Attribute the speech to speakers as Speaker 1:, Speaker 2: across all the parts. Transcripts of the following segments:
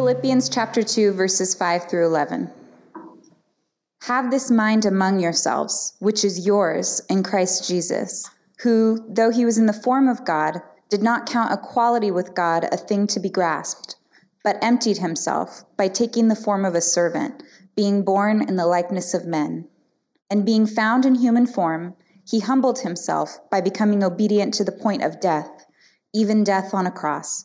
Speaker 1: Philippians chapter 2, verses 5 through 11. Have this mind among yourselves, which is yours in Christ Jesus, who, though he was in the form of God, did not count equality with God a thing to be grasped, but emptied himself by taking the form of a servant, being born in the likeness of men. And being found in human form, he humbled himself by becoming obedient to the point of death, even death on a cross.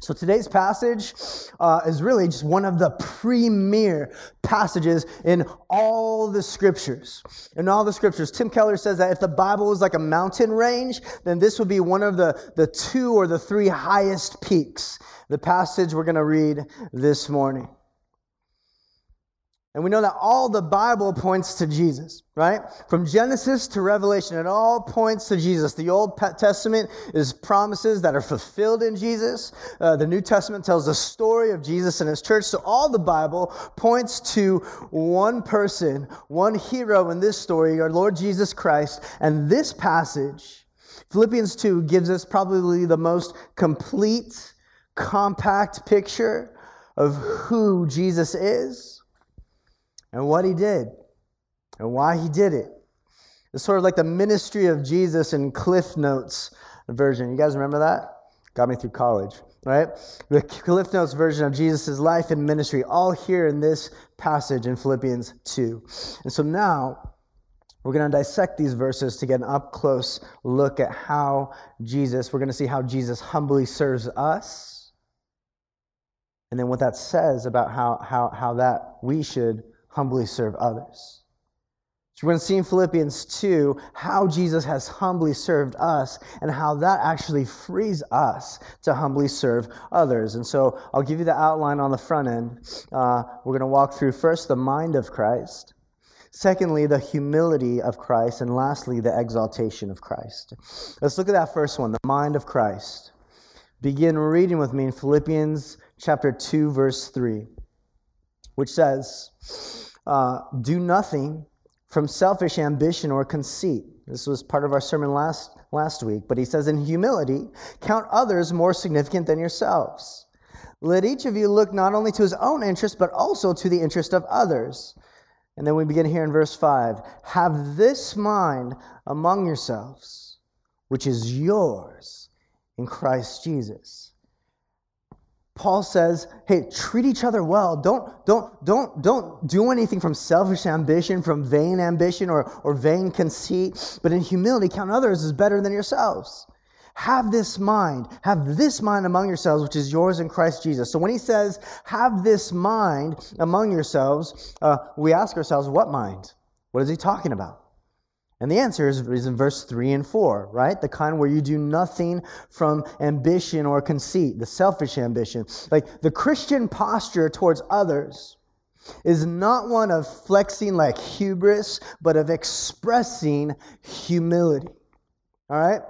Speaker 2: So today's passage uh, is really just one of the premier passages in all the scriptures. In all the scriptures, Tim Keller says that if the Bible was like a mountain range, then this would be one of the, the two or the three highest peaks. The passage we're going to read this morning. And we know that all the Bible points to Jesus, right? From Genesis to Revelation, it all points to Jesus. The Old Testament is promises that are fulfilled in Jesus. Uh, the New Testament tells the story of Jesus and his church. So all the Bible points to one person, one hero in this story, our Lord Jesus Christ. And this passage, Philippians 2, gives us probably the most complete, compact picture of who Jesus is and what he did and why he did it. It's sort of like the ministry of Jesus in Cliff Notes version. You guys remember that? Got me through college, right? The Cliff Notes version of Jesus' life and ministry, all here in this passage in Philippians 2. And so now we're going to dissect these verses to get an up close look at how Jesus, we're going to see how Jesus humbly serves us. And then what that says about how, how, how that we should humbly serve others. So we're going to see in Philippians 2 how Jesus has humbly served us and how that actually frees us to humbly serve others. And so I'll give you the outline on the front end. Uh, we're going to walk through first the mind of Christ. Secondly, the humility of Christ. And lastly, the exaltation of Christ. Let's look at that first one, the mind of Christ. Begin reading with me in Philippians chapter 2, verse 3 which says, uh, Do nothing from selfish ambition or conceit. This was part of our sermon last, last week, but he says, In humility, count others more significant than yourselves. Let each of you look not only to his own interest, but also to the interest of others. And then we begin here in verse 5 Have this mind among yourselves, which is yours in Christ Jesus Paul says, hey, treat each other well. Don't, don't, don't, don't do anything from selfish ambition, from vain ambition or, or vain conceit, but in humility, count others as better than yourselves. Have this mind, have this mind among yourselves, which is yours in Christ Jesus. So when he says, have this mind among yourselves, uh, we ask ourselves, what mind? What is he talking about? And the answer is, is, in verse 3 and 4, right? The kind where you do nothing from ambition or conceit, the selfish ambition. Like the Christian posture towards others is not one of flexing like hubris, but of expressing humility. All right?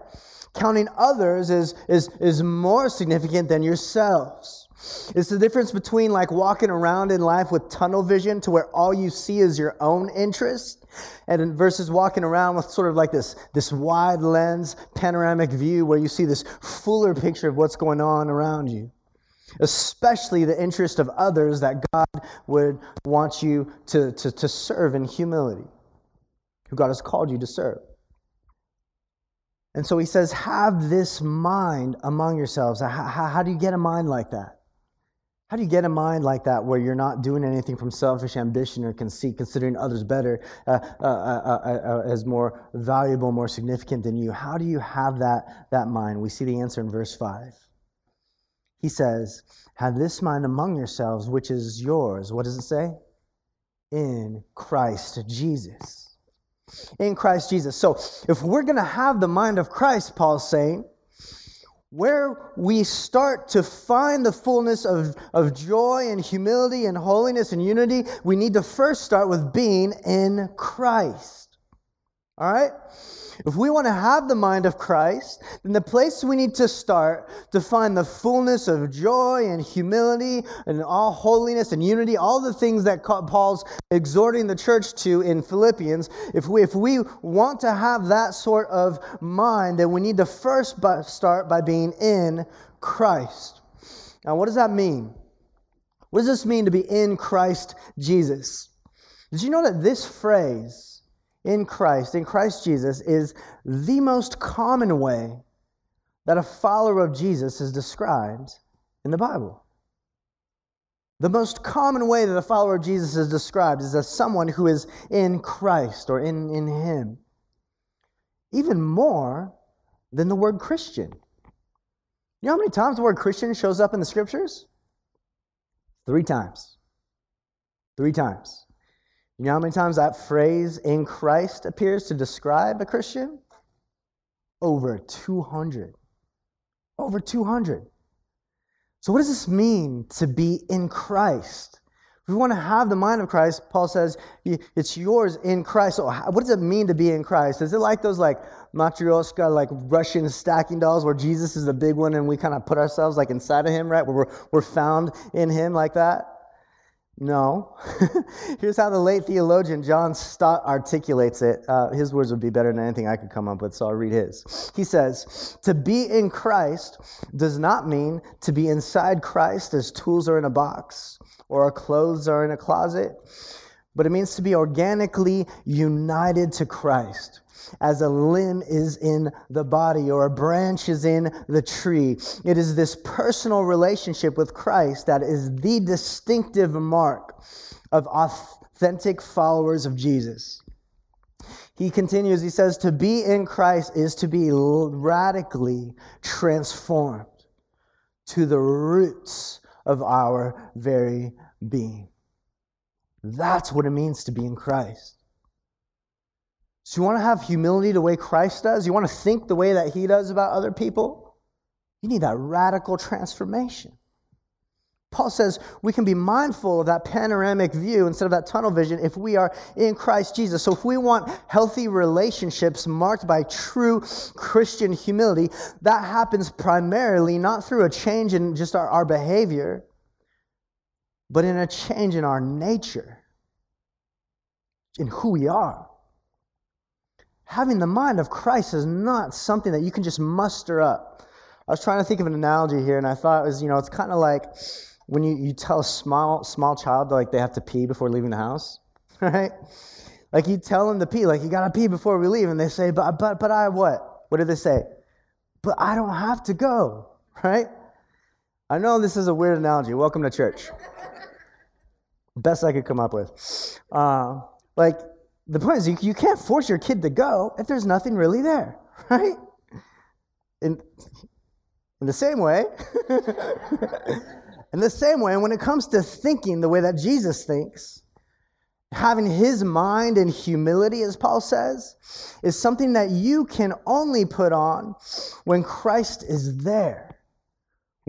Speaker 2: Counting others is, is, is more significant than yourselves. It's the difference between like walking around in life with tunnel vision to where all you see is your own interest and versus walking around with sort of like this, this wide lens panoramic view where you see this fuller picture of what's going on around you. Especially the interest of others that God would want you to, to, to serve in humility, who God has called you to serve. And so he says, Have this mind among yourselves. How, how, how do you get a mind like that? How do you get a mind like that where you're not doing anything from selfish ambition or conceit, considering others better uh, uh, uh, as more valuable, more significant than you? How do you have that, that mind? We see the answer in verse 5. He says, Have this mind among yourselves, which is yours. What does it say? In Christ Jesus. In Christ Jesus. So if we're going to have the mind of Christ, Paul's saying, where we start to find the fullness of, of joy and humility and holiness and unity, we need to first start with being in Christ. All right? If we want to have the mind of Christ, then the place we need to start to find the fullness of joy and humility and all holiness and unity, all the things that Paul's exhorting the church to in Philippians, if we, if we want to have that sort of mind, then we need to first start by being in Christ. Now, what does that mean? What does this mean to be in Christ Jesus? Did you know that this phrase, in Christ, in Christ Jesus, is the most common way that a follower of Jesus is described in the Bible. The most common way that a follower of Jesus is described is as someone who is in Christ or in, in Him. Even more than the word Christian. You know how many times the word Christian shows up in the scriptures? Three times. Three times. You know how many times that phrase in Christ appears to describe a Christian? Over 200. Over 200. So, what does this mean to be in Christ? If we want to have the mind of Christ, Paul says it's yours in Christ. So, what does it mean to be in Christ? Is it like those like matryoshka, like Russian stacking dolls, where Jesus is the big one and we kind of put ourselves like inside of him, right? Where we're, we're found in him like that? No. Here's how the late theologian John Stott articulates it. Uh, his words would be better than anything I could come up with, so I'll read his. He says, To be in Christ does not mean to be inside Christ as tools are in a box or our clothes are in a closet, but it means to be organically united to Christ as a limb is in the body or a branch is in the tree. It is this personal relationship with Christ that is the distinctive mark of authentic followers of Jesus. He continues, he says, to be in Christ is to be radically transformed to the roots of our very being. That's what it means to be in Christ. So, you want to have humility the way Christ does? You want to think the way that he does about other people? You need that radical transformation. Paul says we can be mindful of that panoramic view instead of that tunnel vision if we are in Christ Jesus. So, if we want healthy relationships marked by true Christian humility, that happens primarily not through a change in just our, our behavior, but in a change in our nature, in who we are having the mind of Christ is not something that you can just muster up. I was trying to think of an analogy here, and I thought it was, you know, it's kind of like when you, you tell a small small child like they have to pee before leaving the house, right? Like you tell them to pee, like you gotta pee before we leave, and they say, but but but I what? What do they say? But I don't have to go, right? I know this is a weird analogy. Welcome to church. Best I could come up with. Uh, like the point is, you, you can't force your kid to go if there's nothing really there, right? In, in the same way, in the same way, when it comes to thinking the way that Jesus thinks, having his mind and humility, as Paul says, is something that you can only put on when Christ is there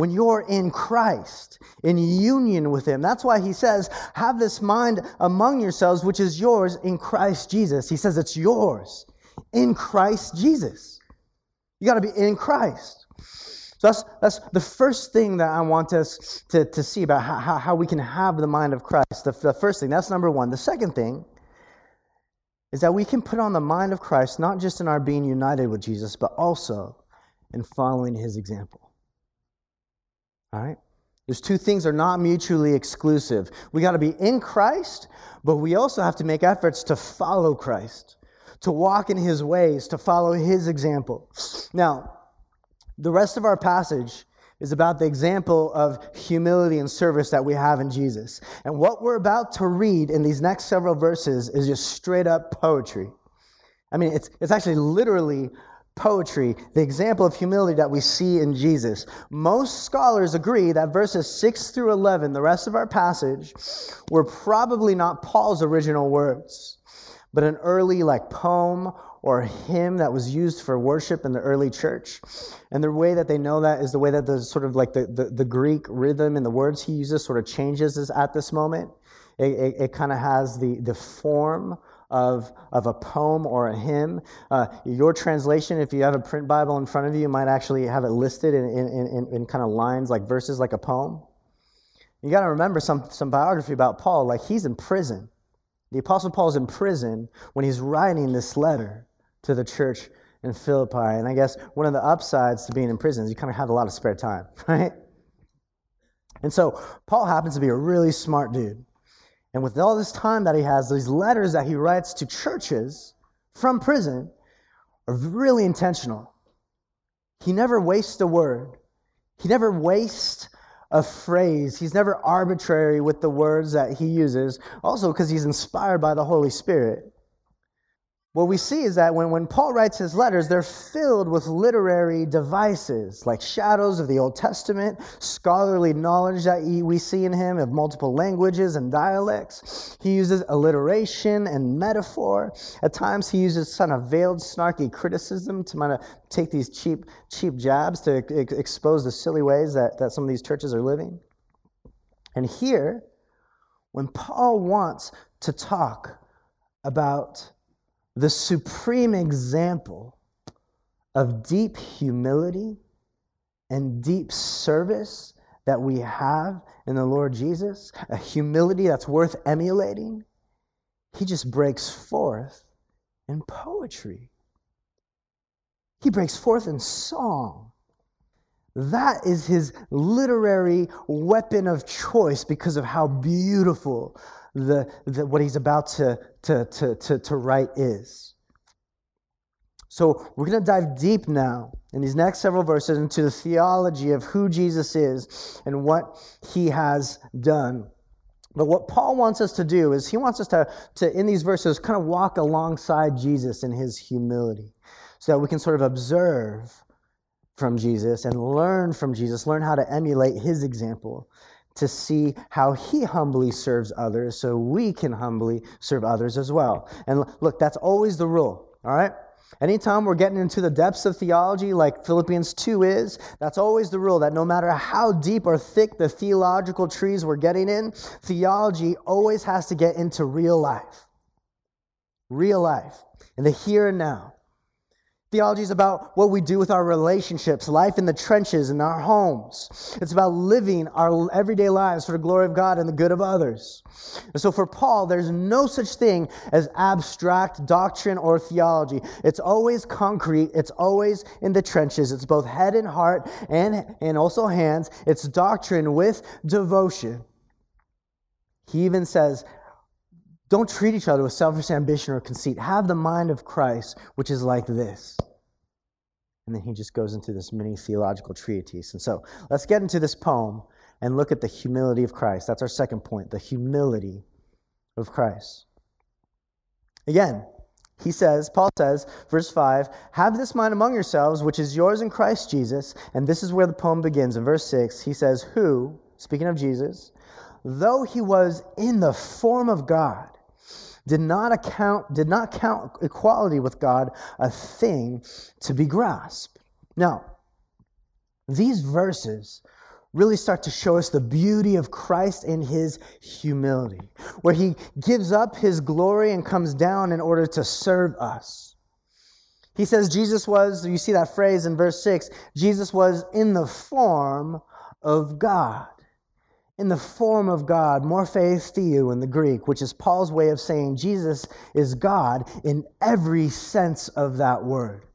Speaker 2: when you're in Christ, in union with Him. That's why He says, Have this mind among yourselves, which is yours in Christ Jesus. He says it's yours in Christ Jesus. You got to be in Christ. So that's, that's the first thing that I want us to, to see about how, how we can have the mind of Christ. The, the first thing, that's number one. The second thing is that we can put on the mind of Christ not just in our being united with Jesus, but also in following His example. All right? There's two things are not mutually exclusive. We got to be in Christ, but we also have to make efforts to follow Christ, to walk in his ways, to follow his example. Now, the rest of our passage is about the example of humility and service that we have in Jesus. And what we're about to read in these next several verses is just straight up poetry. I mean, it's, it's actually literally poetry, the example of humility that we see in Jesus. Most scholars agree that verses 6 through 11, the rest of our passage, were probably not Paul's original words, but an early like poem or hymn that was used for worship in the early church. And the way that they know that is the way that the sort of like the, the, the Greek rhythm and the words he uses sort of changes at this moment. It, it, it kind of has the, the form of, of a poem or a hymn. Uh, your translation, if you have a print Bible in front of you, you might actually have it listed in, in, in, in kind of lines like verses like a poem. You got to remember some, some biography about Paul, like he's in prison. The Apostle Paul's in prison when he's writing this letter to the church in Philippi. And I guess one of the upsides to being in prison is you kind of have a lot of spare time, right? And so Paul happens to be a really smart dude. And with all this time that he has, these letters that he writes to churches from prison are really intentional. He never wastes a word, he never wastes a phrase. He's never arbitrary with the words that he uses, also because he's inspired by the Holy Spirit what we see is that when, when Paul writes his letters, they're filled with literary devices like shadows of the Old Testament, scholarly knowledge that we see in him of multiple languages and dialects. He uses alliteration and metaphor. At times, he uses kind of veiled, snarky criticism to kind of take these cheap, cheap jabs to expose the silly ways that, that some of these churches are living. And here, when Paul wants to talk about the supreme example of deep humility and deep service that we have in the Lord Jesus, a humility that's worth emulating, he just breaks forth in poetry. He breaks forth in song. That is his literary weapon of choice because of how beautiful the, the, what he's about to, to, to, to, to write is. So we're going to dive deep now in these next several verses into the theology of who Jesus is and what he has done. But what Paul wants us to do is he wants us to, to in these verses, kind of walk alongside Jesus in his humility so that we can sort of observe from Jesus and learn from Jesus, learn how to emulate his example to see how he humbly serves others so we can humbly serve others as well. And look, that's always the rule, all right? Anytime we're getting into the depths of theology, like Philippians 2 is, that's always the rule that no matter how deep or thick the theological trees we're getting in, theology always has to get into real life. Real life, in the here and now. Theology is about what we do with our relationships, life in the trenches, in our homes. It's about living our everyday lives for the glory of God and the good of others. And so for Paul, there's no such thing as abstract doctrine or theology. It's always concrete, it's always in the trenches. It's both head and heart and, and also hands. It's doctrine with devotion. He even says, don't treat each other with selfish ambition or conceit. Have the mind of Christ, which is like this. And then he just goes into this mini theological treatise. And so let's get into this poem and look at the humility of Christ. That's our second point the humility of Christ. Again, he says, Paul says, verse 5, have this mind among yourselves, which is yours in Christ Jesus. And this is where the poem begins. In verse 6, he says, Who, speaking of Jesus, though he was in the form of God, did not account did not count equality with God a thing to be grasped. Now, these verses really start to show us the beauty of Christ in his humility, where he gives up his glory and comes down in order to serve us. He says Jesus was, you see that phrase in verse 6, Jesus was in the form of God in the form of God, morphe theou in the Greek, which is Paul's way of saying Jesus is God in every sense of that word.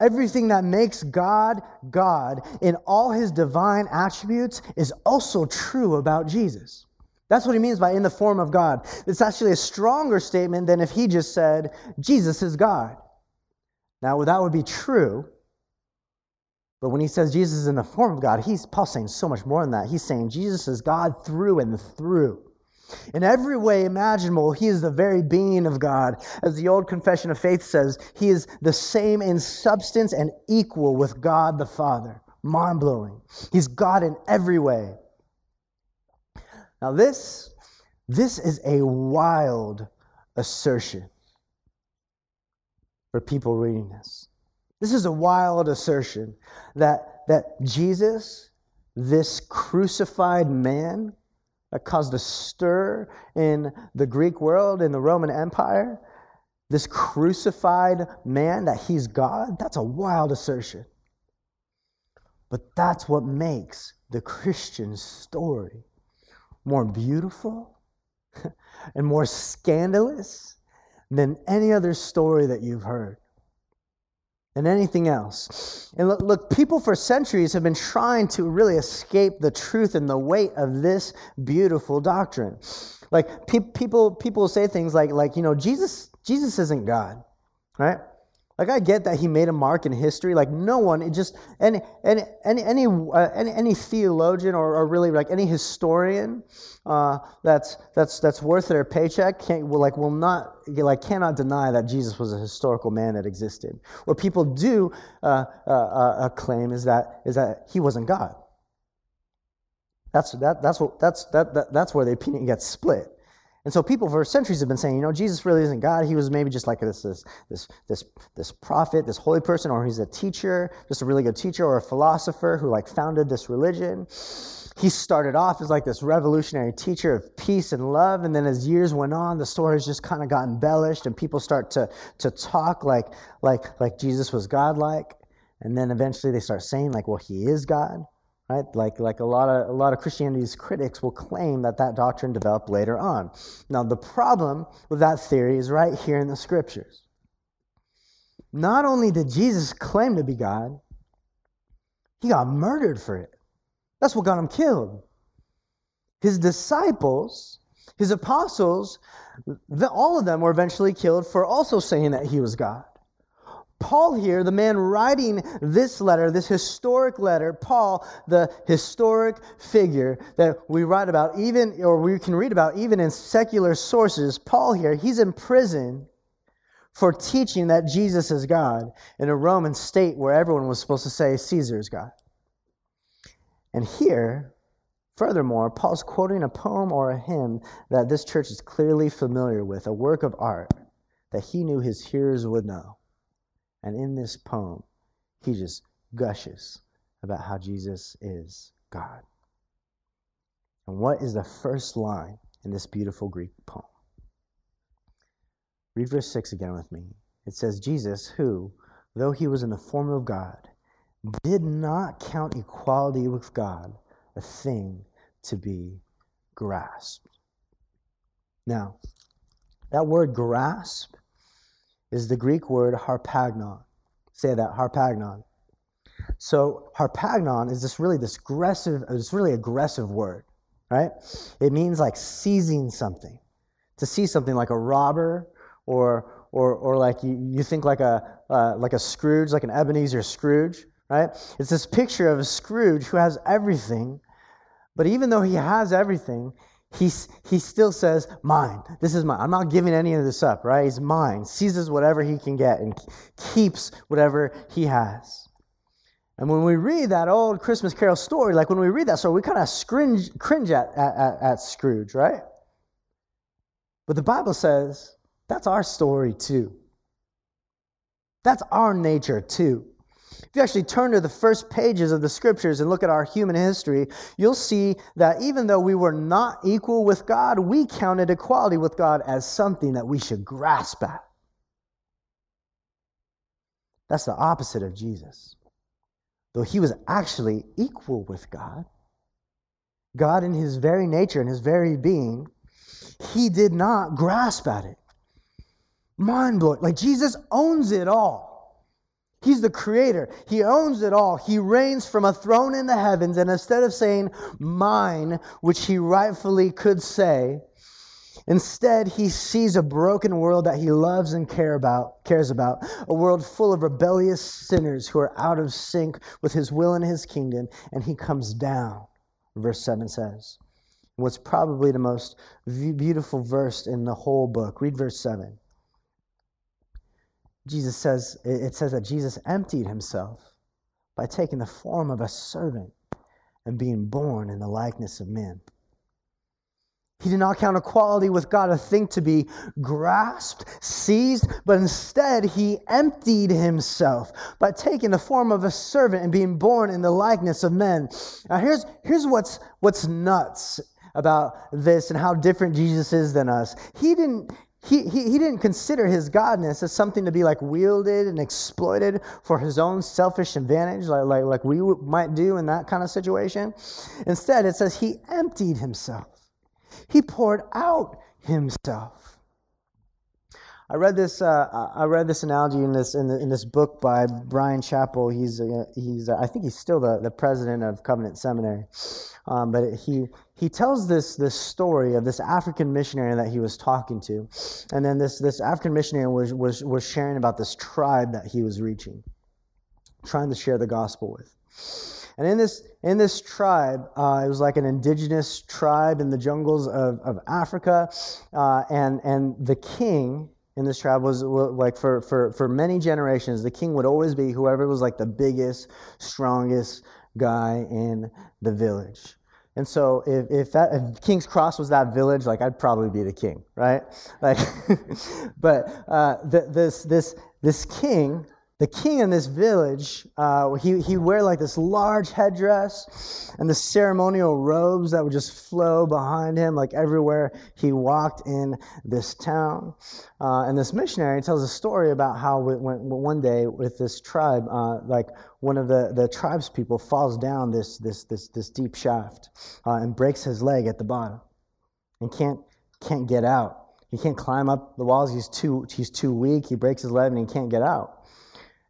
Speaker 2: Everything that makes God God in all his divine attributes is also true about Jesus. That's what he means by in the form of God. It's actually a stronger statement than if he just said, Jesus is God. Now, that would be true but when he says Jesus is in the form of God, he's Paul's saying so much more than that. He's saying Jesus is God through and through. In every way imaginable, he is the very being of God. As the old confession of faith says, he is the same in substance and equal with God the Father. Mind blowing. He's God in every way. Now, this, this is a wild assertion for people reading this. This is a wild assertion that, that Jesus, this crucified man, that caused a stir in the Greek world, in the Roman Empire, this crucified man, that he's God, that's a wild assertion. But that's what makes the Christian story more beautiful and more scandalous than any other story that you've heard than anything else. And look, look, people for centuries have been trying to really escape the truth and the weight of this beautiful doctrine. Like pe- people, people say things like, like you know, Jesus, Jesus isn't God, right? Like I get that he made a mark in history. Like no one, it just any any any any uh, any, any, theologian or, or, really like any historian uh, that's that's that's worth their paycheck can't will like will not like cannot deny that Jesus was a historical man that existed. What people do uh, uh, uh claim is that is that he wasn't God. That's that that's what that's that, that that's where the opinion gets split. And so people for centuries have been saying, you know, Jesus really isn't God. He was maybe just like this, this, this, this, this prophet, this holy person, or he's a teacher, just a really good teacher, or a philosopher who like founded this religion. He started off as like this revolutionary teacher of peace and love, and then as years went on, the stories just kind of got embellished, and people start to to talk like like like Jesus was godlike, and then eventually they start saying like, well, he is God right? Like, like a, lot of, a lot of Christianity's critics will claim that that doctrine developed later on. Now, the problem with that theory is right here in the scriptures. Not only did Jesus claim to be God, he got murdered for it. That's what got him killed. His disciples, his apostles, all of them were eventually killed for also saying that he was God. Paul here, the man writing this letter, this historic letter, Paul, the historic figure that we write about, even, or we can read about even in secular sources, Paul here, he's in prison for teaching that Jesus is God in a Roman state where everyone was supposed to say Caesar is God. And here, furthermore, Paul's quoting a poem or a hymn that this church is clearly familiar with, a work of art that he knew his hearers would know. And in this poem, he just gushes about how Jesus is God. And what is the first line in this beautiful Greek poem? Read verse 6 again with me. It says, Jesus, who, though he was in the form of God, did not count equality with God a thing to be grasped. Now, that word grasp is the Greek word harpagmon. Say that, harpagmon. So harpagmon is this really this aggressive, this really aggressive word, right? It means like seizing something. To seize something like a robber or or or like you, you think like a uh, like a Scrooge, like an Ebenezer Scrooge, right? It's this picture of a Scrooge who has everything, but even though he has everything, he, he still says, Mine. This is mine. I'm not giving any of this up, right? He's mine. Seizes whatever he can get and keeps whatever he has. And when we read that old Christmas Carol story, like when we read that story, we kind of cringe, cringe at, at, at Scrooge, right? But the Bible says that's our story too. That's our nature too. If you actually turn to the first pages of the scriptures and look at our human history, you'll see that even though we were not equal with God, we counted equality with God as something that we should grasp at. That's the opposite of Jesus. Though he was actually equal with God, God in his very nature and his very being, he did not grasp at it. Mind blowing. Like Jesus owns it all. He's the creator. He owns it all. He reigns from a throne in the heavens. And instead of saying mine, which he rightfully could say, instead he sees a broken world that he loves and care about, cares about, a world full of rebellious sinners who are out of sync with his will and his kingdom. And he comes down, verse 7 says. What's probably the most beautiful verse in the whole book. Read verse 7. Jesus says, it says that Jesus emptied himself by taking the form of a servant and being born in the likeness of men. He did not count equality with God a thing to be grasped, seized, but instead he emptied himself by taking the form of a servant and being born in the likeness of men. Now here's, here's what's, what's nuts about this and how different Jesus is than us. He didn't he, he, he didn't consider his godness as something to be like wielded and exploited for his own selfish advantage, like, like, like we might do in that kind of situation. Instead, it says he emptied himself, he poured out himself. I read this. Uh, I read this analogy in this in, the, in, this book by Bryan Chapell. He's uh, he's uh, I think he's still the, the president of Covenant Seminary, um, but he he tells this this story of this African missionary that he was talking to, and then this this African missionary was was was sharing about this tribe that he was reaching, trying to share the gospel with. And in this, in this tribe, uh, it was like an indigenous tribe in the jungles of, of Africa. Uh, and, and the king in this tribe was like for, for, for many generations, the king would always be whoever was like the biggest, strongest guy in the village. And so if, if that if King's Cross was that village, like I'd probably be the king, right? Like, but uh, this this this king the king in this village, uh, he, he'd wear like this large headdress and the ceremonial robes that would just flow behind him, like everywhere he walked in this town. Uh, and this missionary tells a story about how when, one day with this tribe, uh, like one of the, the tribes people falls down this, this, this, this deep shaft uh, and breaks his leg at the bottom and can't, can't get out. He can't climb up the walls. He's too, he's too weak. He breaks his leg and he can't get out.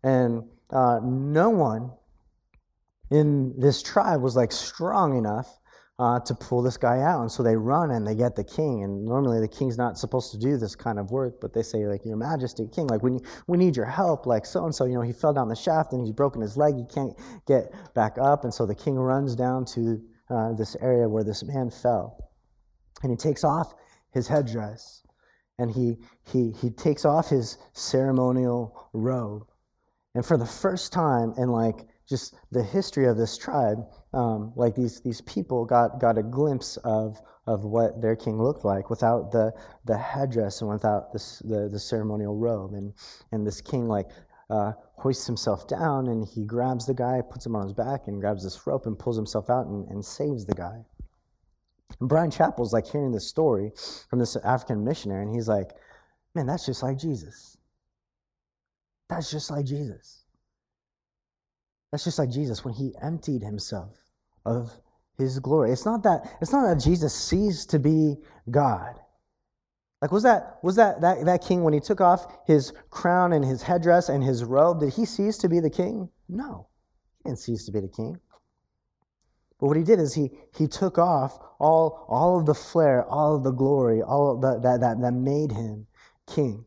Speaker 2: And uh, no one in this tribe was like strong enough uh, to pull this guy out. And so they run and they get the king. And normally the king's not supposed to do this kind of work, but they say, like, Your Majesty, King, like, we need, we need your help. Like, so and so, you know, he fell down the shaft and he's broken his leg. He can't get back up. And so the king runs down to uh, this area where this man fell. And he takes off his headdress and he, he, he takes off his ceremonial robe and for the first time in like just the history of this tribe, um, like these these people got got a glimpse of of what their king looked like without the the headdress and without this, the the ceremonial robe. And and this king like uh, hoists himself down and he grabs the guy, puts him on his back, and grabs this rope and pulls himself out and, and saves the guy. And Bryan Chapell's like hearing this story from this African missionary, and he's like, "Man, that's just like Jesus." That's just like Jesus. That's just like Jesus when he emptied himself of his glory. It's not that it's not that Jesus ceased to be God. Like was that was that, that that king when he took off his crown and his headdress and his robe, did he cease to be the king? No. He didn't cease to be the king. But what he did is he he took off all all of the flair, all of the glory, all of the, that, that that made him king.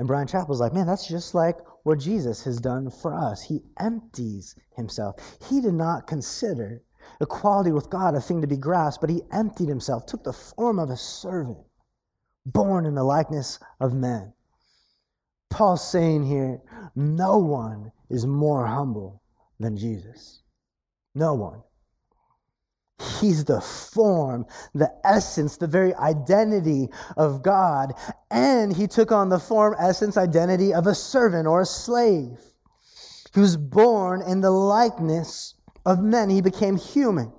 Speaker 2: And Bryan Chapell's like, man, that's just like what Jesus has done for us. He empties himself. He did not consider equality with God a thing to be grasped, but he emptied himself, took the form of a servant, born in the likeness of men. Paul's saying here, no one is more humble than Jesus. No one. He's the form, the essence, the very identity of God. And he took on the form, essence, identity of a servant or a slave. He was born in the likeness of men. He became human.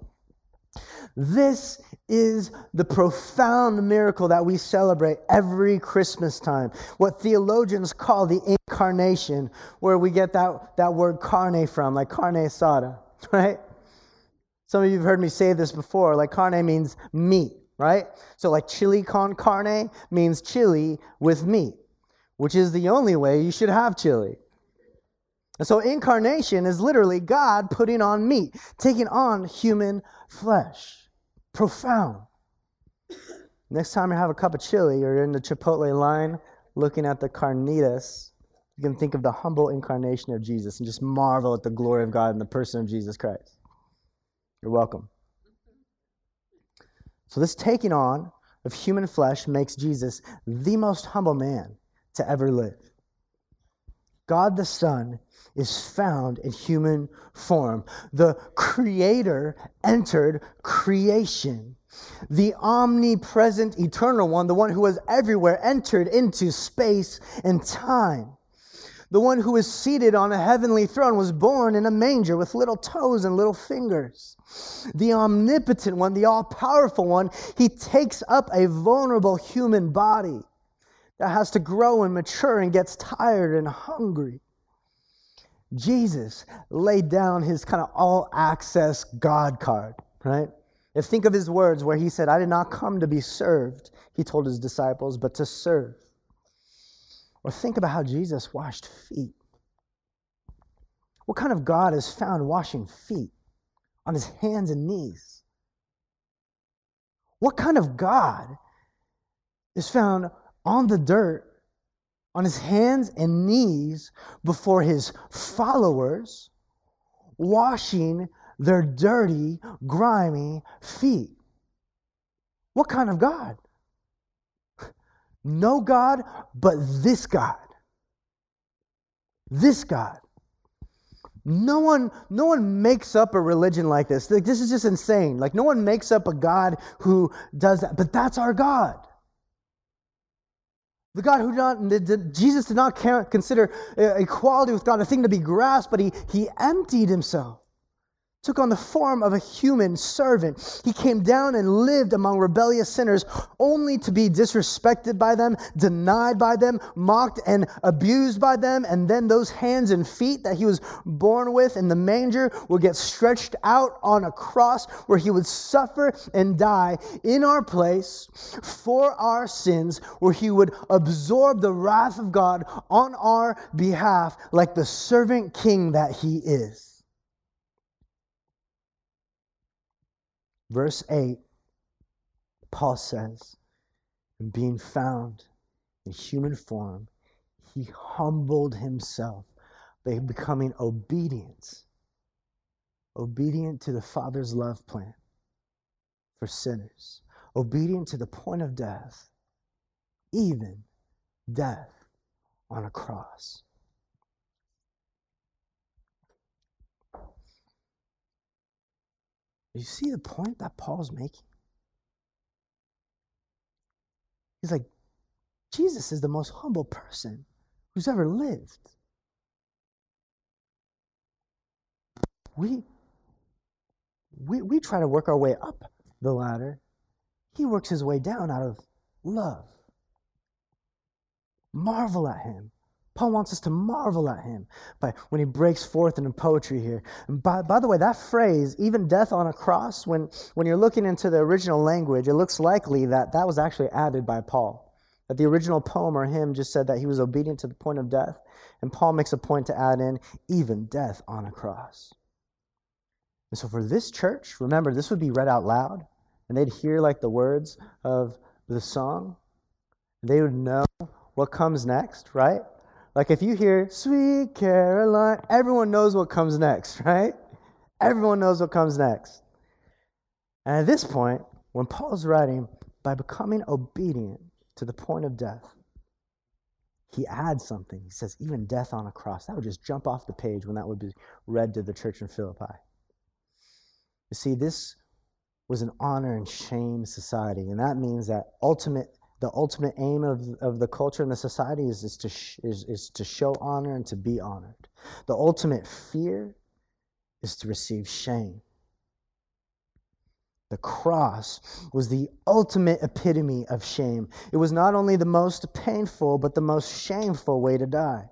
Speaker 2: This is the profound miracle that we celebrate every Christmas time. What theologians call the incarnation, where we get that, that word carne from, like carne asada, right? Some of you have heard me say this before. Like carne means meat, right? So like chili con carne means chili with meat, which is the only way you should have chili. And so incarnation is literally God putting on meat, taking on human flesh. Profound. Next time you have a cup of chili or you're in the Chipotle line looking at the carnitas, you can think of the humble incarnation of Jesus and just marvel at the glory of God in the person of Jesus Christ. You're welcome. So, this taking on of human flesh makes Jesus the most humble man to ever live. God the Son is found in human form. The Creator entered creation. The omnipresent, eternal one, the one who was everywhere, entered into space and time. The one who is seated on a heavenly throne was born in a manger with little toes and little fingers. The omnipotent one, the all powerful one, he takes up a vulnerable human body that has to grow and mature and gets tired and hungry. Jesus laid down his kind of all access God card, right? And think of his words where he said, I did not come to be served, he told his disciples, but to serve. Or think about how Jesus washed feet. What kind of God is found washing feet on his hands and knees? What kind of God is found on the dirt, on his hands and knees before his followers, washing their dirty, grimy feet? What kind of God? No God, but this God. This God. No one, no one makes up a religion like this. Like, this is just insane. Like, no one makes up a God who does that, but that's our God. The God who not, Jesus did not consider uh, equality with God a thing to be grasped, but he, he emptied himself took on the form of a human servant. He came down and lived among rebellious sinners only to be disrespected by them, denied by them, mocked and abused by them. And then those hands and feet that he was born with in the manger would get stretched out on a cross where he would suffer and die in our place for our sins, where he would absorb the wrath of God on our behalf like the servant king that he is. Verse 8, Paul says, and being found in human form, he humbled himself by becoming obedient, obedient to the Father's love plan for sinners, obedient to the point of death, even death on a cross. You see the point that Paul's making? He's like, Jesus is the most humble person who's ever lived. We, we, we try to work our way up the ladder. He works his way down out of love. Marvel at him. Paul wants us to marvel at him by when he breaks forth in poetry here. And by, by the way, that phrase, even death on a cross, when, when you're looking into the original language, it looks likely that that was actually added by Paul. That the original poem or hymn just said that he was obedient to the point of death. And Paul makes a point to add in, even death on a cross. And so for this church, remember, this would be read out loud, and they'd hear like the words of the song. They would know what comes next, right? Like if you hear Sweet Caroline, everyone knows what comes next, right? Everyone knows what comes next. And at this point, when Paul's writing, by becoming obedient to the point of death, he adds something. He says, even death on a cross. That would just jump off the page when that would be read to the church in Philippi. You see, this was an honor and shame society, and that means that ultimate the ultimate aim of, of the culture and the society is, is, to sh- is, is to show honor and to be honored. The ultimate fear is to receive shame. The cross was the ultimate epitome of shame. It was not only the most painful, but the most shameful way to die.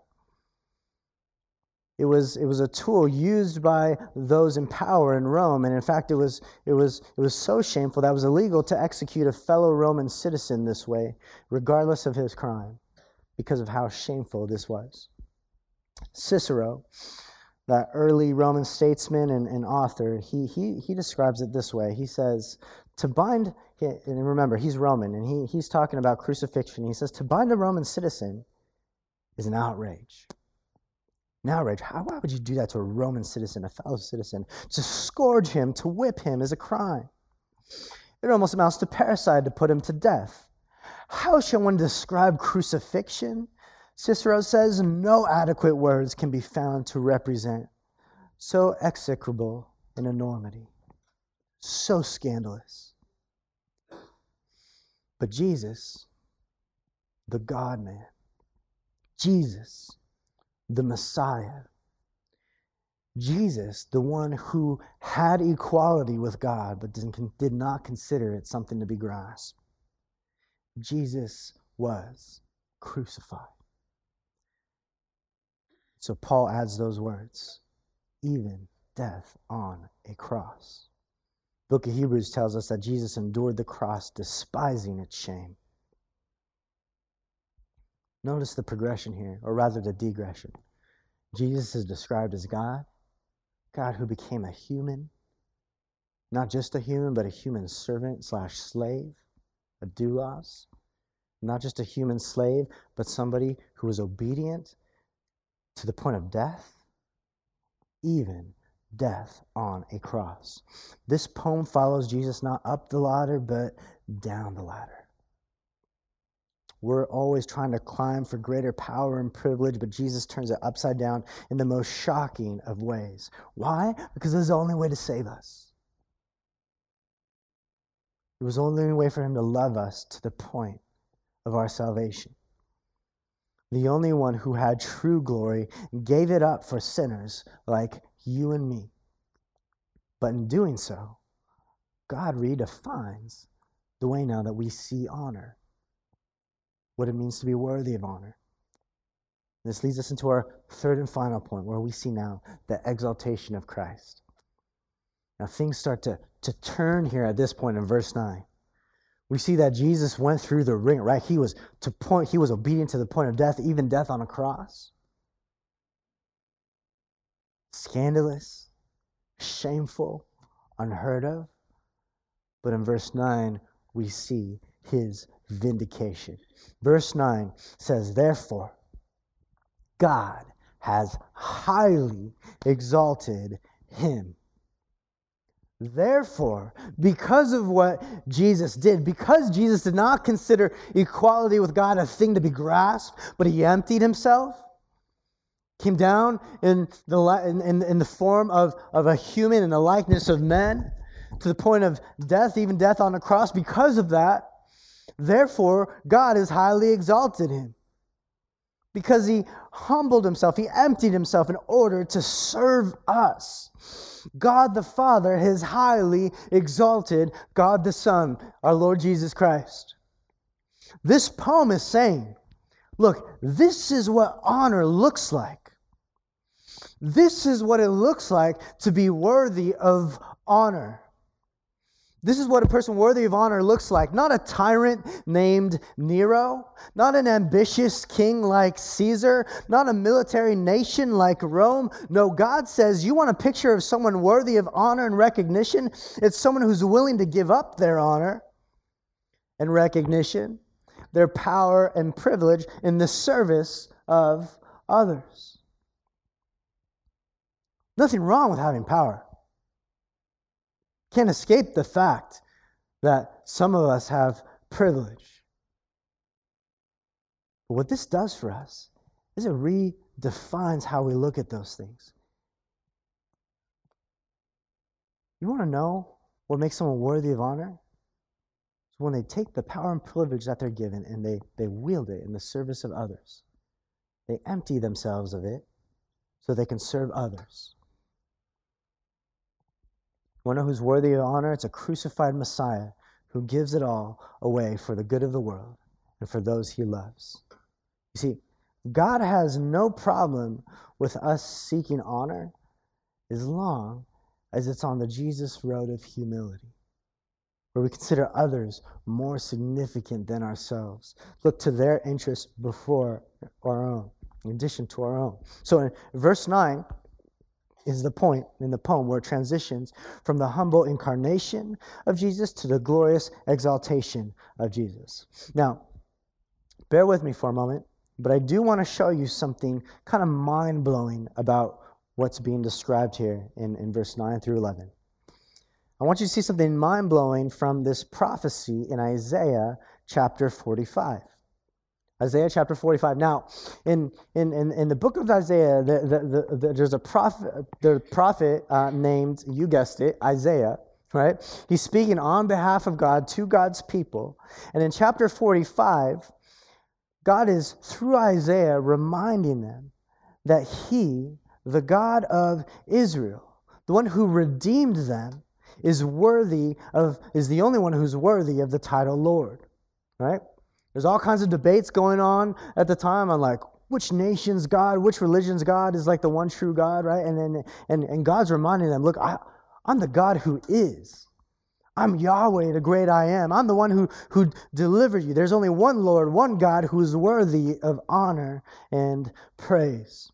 Speaker 2: It was, it was a tool used by those in power in Rome. And in fact, it was, it, was, it was so shameful that it was illegal to execute a fellow Roman citizen this way, regardless of his crime, because of how shameful this was. Cicero, that early Roman statesman and, and author, he, he, he describes it this way. He says, to bind, and remember, he's Roman, and he, he's talking about crucifixion. He says, to bind a Roman citizen is an outrage. Now, outrage. How, why would you do that to a Roman citizen, a fellow citizen? To scourge him, to whip him is a crime. It almost amounts to parricide to put him to death. How shall one describe crucifixion? Cicero says no adequate words can be found to represent so execrable an enormity, so scandalous. But Jesus, the God man, Jesus, the Messiah. Jesus, the one who had equality with God but did not consider it something to be grasped. Jesus was crucified. So Paul adds those words, even death on a cross. Book of Hebrews tells us that Jesus endured the cross despising its shame. Notice the progression here, or rather the digression. Jesus is described as God, God who became a human, not just a human, but a human servant slash slave, a doulos, not just a human slave, but somebody who was obedient to the point of death, even death on a cross. This poem follows Jesus not up the ladder, but down the ladder. We're always trying to climb for greater power and privilege, but Jesus turns it upside down in the most shocking of ways. Why? Because this is the only way to save us. It was the only way for him to love us to the point of our salvation. The only one who had true glory gave it up for sinners like you and me. But in doing so, God redefines the way now that we see honor what it means to be worthy of honor. This leads us into our third and final point, where we see now the exaltation of Christ. Now, things start to, to turn here at this point in verse 9. We see that Jesus went through the ring, right? He was to point, he was obedient to the point of death, even death on a cross. Scandalous, shameful, unheard of. But in verse 9, we see his vindication. Verse 9 says, Therefore, God has highly exalted him. Therefore, because of what Jesus did, because Jesus did not consider equality with God a thing to be grasped, but he emptied himself, came down in the, in, in the form of, of a human in the likeness of men, to the point of death, even death on a cross, because of that, Therefore, God has highly exalted him because he humbled himself, he emptied himself in order to serve us. God the Father has highly exalted God the Son, our Lord Jesus Christ. This poem is saying, look, this is what honor looks like. This is what it looks like to be worthy of honor. This is what a person worthy of honor looks like. Not a tyrant named Nero, not an ambitious king like Caesar, not a military nation like Rome. No, God says you want a picture of someone worthy of honor and recognition? It's someone who's willing to give up their honor and recognition, their power and privilege in the service of others. Nothing wrong with having power. Can't escape the fact that some of us have privilege. But what this does for us is it redefines how we look at those things. You want to know what makes someone worthy of honor? It's when they take the power and privilege that they're given and they, they wield it in the service of others. They empty themselves of it so they can serve others. To who's worthy of honor? It's a crucified Messiah who gives it all away for the good of the world and for those he loves. You see, God has no problem with us seeking honor as long as it's on the Jesus road of humility, where we consider others more significant than ourselves, look to their interests before our own, in addition to our own. So in verse 9, is the point in the poem where it transitions from the humble incarnation of Jesus to the glorious exaltation of Jesus. Now, bear with me for a moment, but I do want to show you something kind of mind blowing about what's being described here in, in verse 9 through 11. I want you to see something mind blowing from this prophecy in Isaiah chapter 45. Isaiah chapter 45. Now, in, in, in, in the book of Isaiah, the, the, the, there's a prophet, the prophet uh, named, you guessed it, Isaiah, right? He's speaking on behalf of God to God's people. And in chapter 45, God is, through Isaiah, reminding them that he, the God of Israel, the one who redeemed them, is worthy of, is the only one who's worthy of the title Lord. Right? There's all kinds of debates going on at the time on like which nation's God, which religion's God is like the one true God, right? And then and, and God's reminding them, look, I, I'm the God who is. I'm Yahweh, the great I am. I'm the one who, who delivered you. There's only one Lord, one God who is worthy of honor and praise.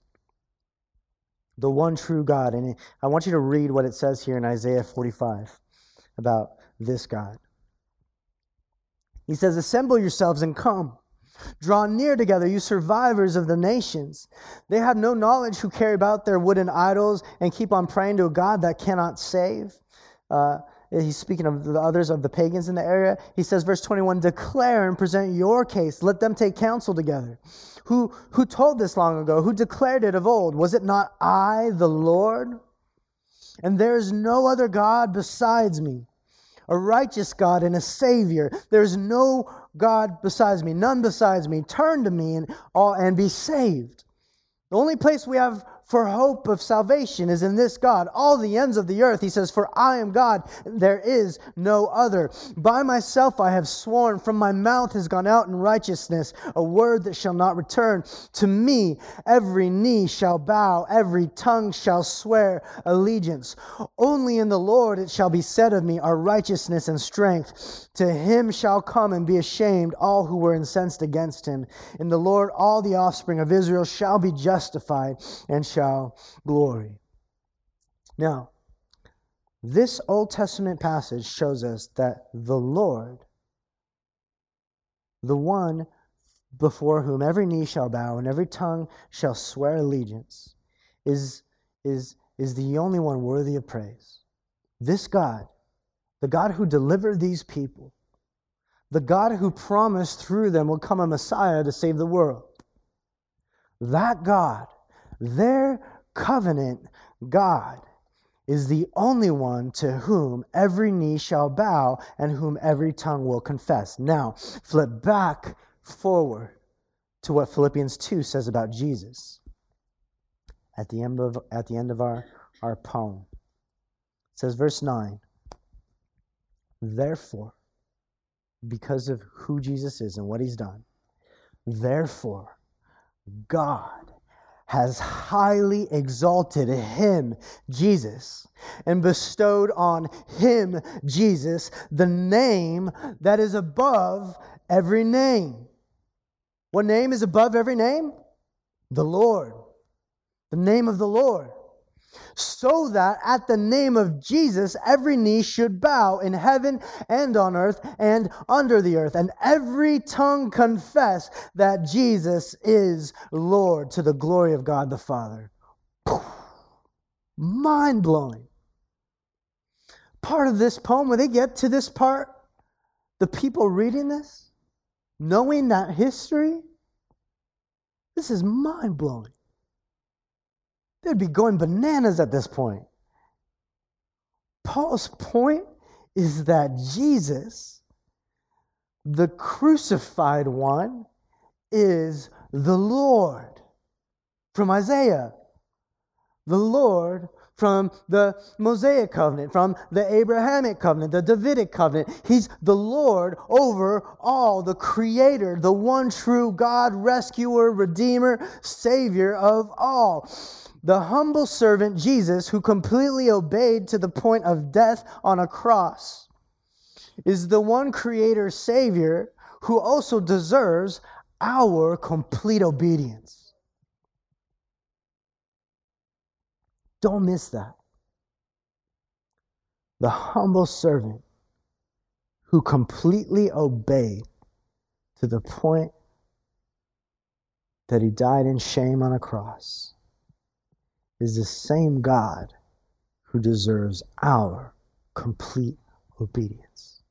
Speaker 2: The one true God. And I want you to read what it says here in Isaiah 45 about this God. He says, Assemble yourselves and come. Draw near together, you survivors of the nations. They have no knowledge who carry about their wooden idols and keep on praying to a God that cannot save. Uh, he's speaking of the others of the pagans in the area. He says, verse 21 Declare and present your case. Let them take counsel together. Who, who told this long ago? Who declared it of old? Was it not I, the Lord? And there is no other God besides me a righteous God and a Savior. There's no God besides me, none besides me. Turn to me and, all, and be saved. The only place we have for hope of salvation is in this God. All the ends of the earth, he says, For I am God, there is no other. By myself I have sworn, from my mouth has gone out in righteousness a word that shall not return. To me every knee shall bow, every tongue shall swear allegiance. Only in the Lord it shall be said of me our righteousness and strength. To him shall come and be ashamed all who were incensed against him. In the Lord all the offspring of Israel shall be justified and shall glory. Now, this Old Testament passage shows us that the Lord, the one before whom every knee shall bow and every tongue shall swear allegiance, is, is, is the only one worthy of praise. This God, the God who delivered these people, the God who promised through them will come a Messiah to save the world. That God their covenant God is the only one to whom every knee shall bow and whom every tongue will confess. Now, flip back forward to what Philippians 2 says about Jesus at the end of, at the end of our, our poem. It says, verse 9, Therefore, because of who Jesus is and what he's done, therefore, God has highly exalted him, Jesus, and bestowed on him, Jesus, the name that is above every name. What name is above every name? The Lord. The name of the Lord so that at the name of Jesus every knee should bow in heaven and on earth and under the earth, and every tongue confess that Jesus is Lord to the glory of God the Father. Mind blowing. Part of this poem, when they get to this part, the people reading this, knowing that history, this is mind blowing. They'd be going bananas at this point. Paul's point is that Jesus, the crucified one, is the Lord. From Isaiah, the Lord from the Mosaic covenant, from the Abrahamic covenant, the Davidic covenant. He's the Lord over all, the creator, the one true God, rescuer, redeemer, savior of all. The humble servant Jesus, who completely obeyed to the point of death on a cross, is the one creator savior who also deserves our complete obedience. Don't miss that. The humble servant who completely obeyed to the point that he died in shame on a cross is the same God who deserves our complete obedience.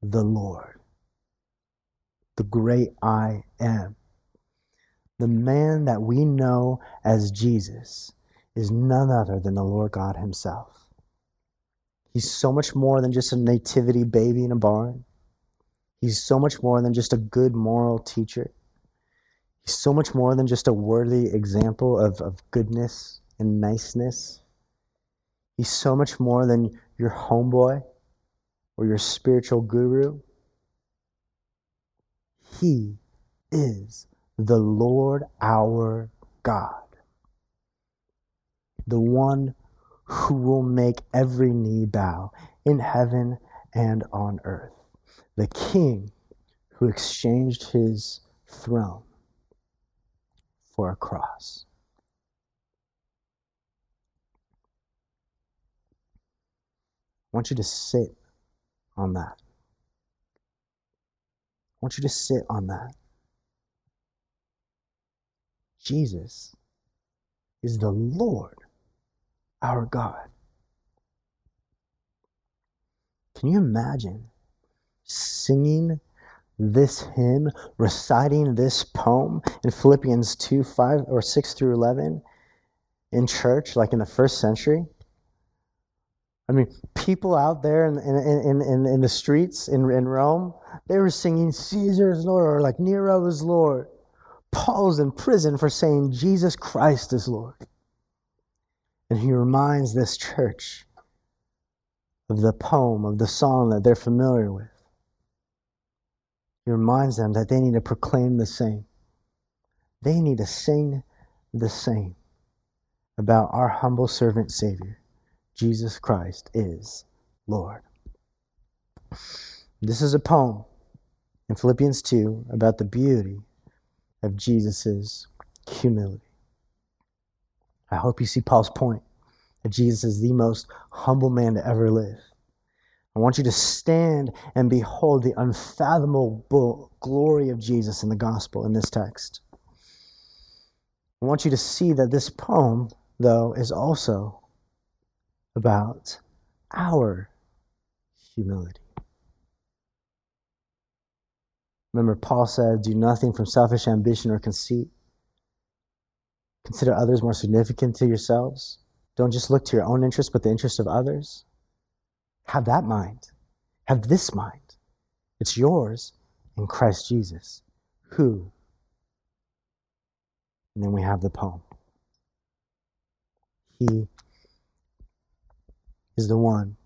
Speaker 2: The Lord, the great I am. The man that we know as Jesus is none other than the Lord God Himself. He's so much more than just a nativity baby in a barn. He's so much more than just a good moral teacher. He's so much more than just a worthy example of, of goodness and niceness. He's so much more than your homeboy or your spiritual guru. He is the Lord our God, the one who will make every knee bow in heaven and on earth, the King who exchanged his throne for a cross. I want you to sit on that. I want you to sit on that. Jesus is the Lord, our God. Can you imagine singing this hymn, reciting this poem in Philippians 2 5 or 6 through 11 in church, like in the first century? I mean, people out there in, in, in, in, the streets in, in Rome, they were singing Caesar's Lord or like Nero is Lord. Paul's in prison for saying Jesus Christ is Lord. And he reminds this church of the poem, of the song that they're familiar with. He reminds them that they need to proclaim the same. They need to sing the same about our humble servant Savior. Jesus Christ is Lord. This is a poem in Philippians 2 about the beauty of Jesus' humility. I hope you see Paul's point that Jesus is the most humble man to ever live. I want you to stand and behold the unfathomable glory of Jesus in the gospel in this text. I want you to see that this poem, though, is also about our humility. Remember, Paul said, Do nothing from selfish ambition or conceit. Consider others more significant to yourselves. Don't just look to your own interest, but the interest of others. Have that mind. Have this mind. It's yours in Christ Jesus, who. And then we have the poem. He is the one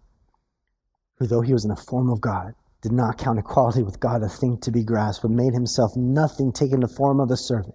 Speaker 2: who, though he was in the form of God, did not count equality with God a thing to be grasped, but made himself nothing, taking the form of a servant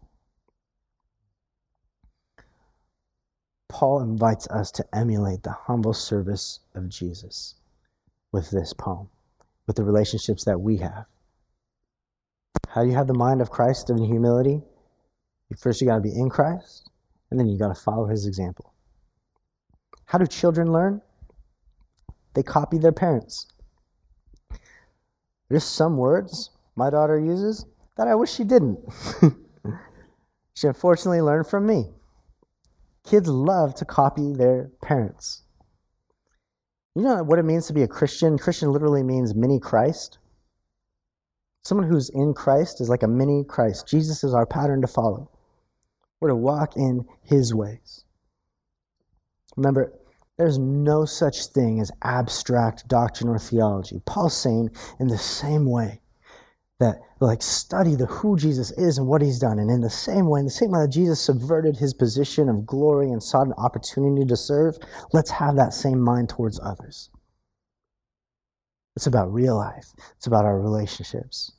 Speaker 2: Paul invites us to emulate the humble service of Jesus with this poem, with the relationships that we have. How do you have the mind of Christ in humility? First, you got to be in Christ, and then you got to follow his example. How do children learn? They copy their parents. There's some words my daughter uses that I wish she didn't. she unfortunately learned from me. Kids love to copy their parents. You know what it means to be a Christian? Christian literally means mini Christ. Someone who's in Christ is like a mini Christ. Jesus is our pattern to follow. We're to walk in his ways. Remember, there's no such thing as abstract doctrine or theology. Paul's saying, in the same way, that like study the who Jesus is and what he's done. And in the same way, in the same way that Jesus subverted his position of glory and sought an opportunity to serve, let's have that same mind towards others. It's about real life. It's about our relationships.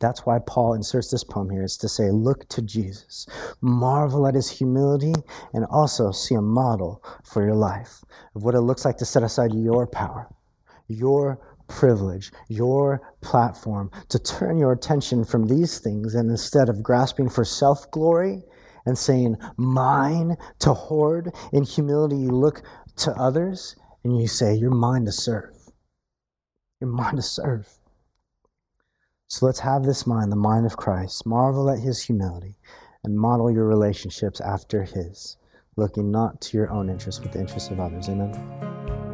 Speaker 2: That's why Paul inserts this poem here. It's to say, look to Jesus, marvel at his humility, and also see a model for your life of what it looks like to set aside your power, your privilege, your platform, to turn your attention from these things and instead of grasping for self glory and saying, mine to hoard, in humility, you look to others and you say, You're mine to serve. You're mine to serve. So let's have this mind, the mind of Christ. Marvel at his humility and model your relationships after his. looking not to your own interests, but the interests of others. Amen.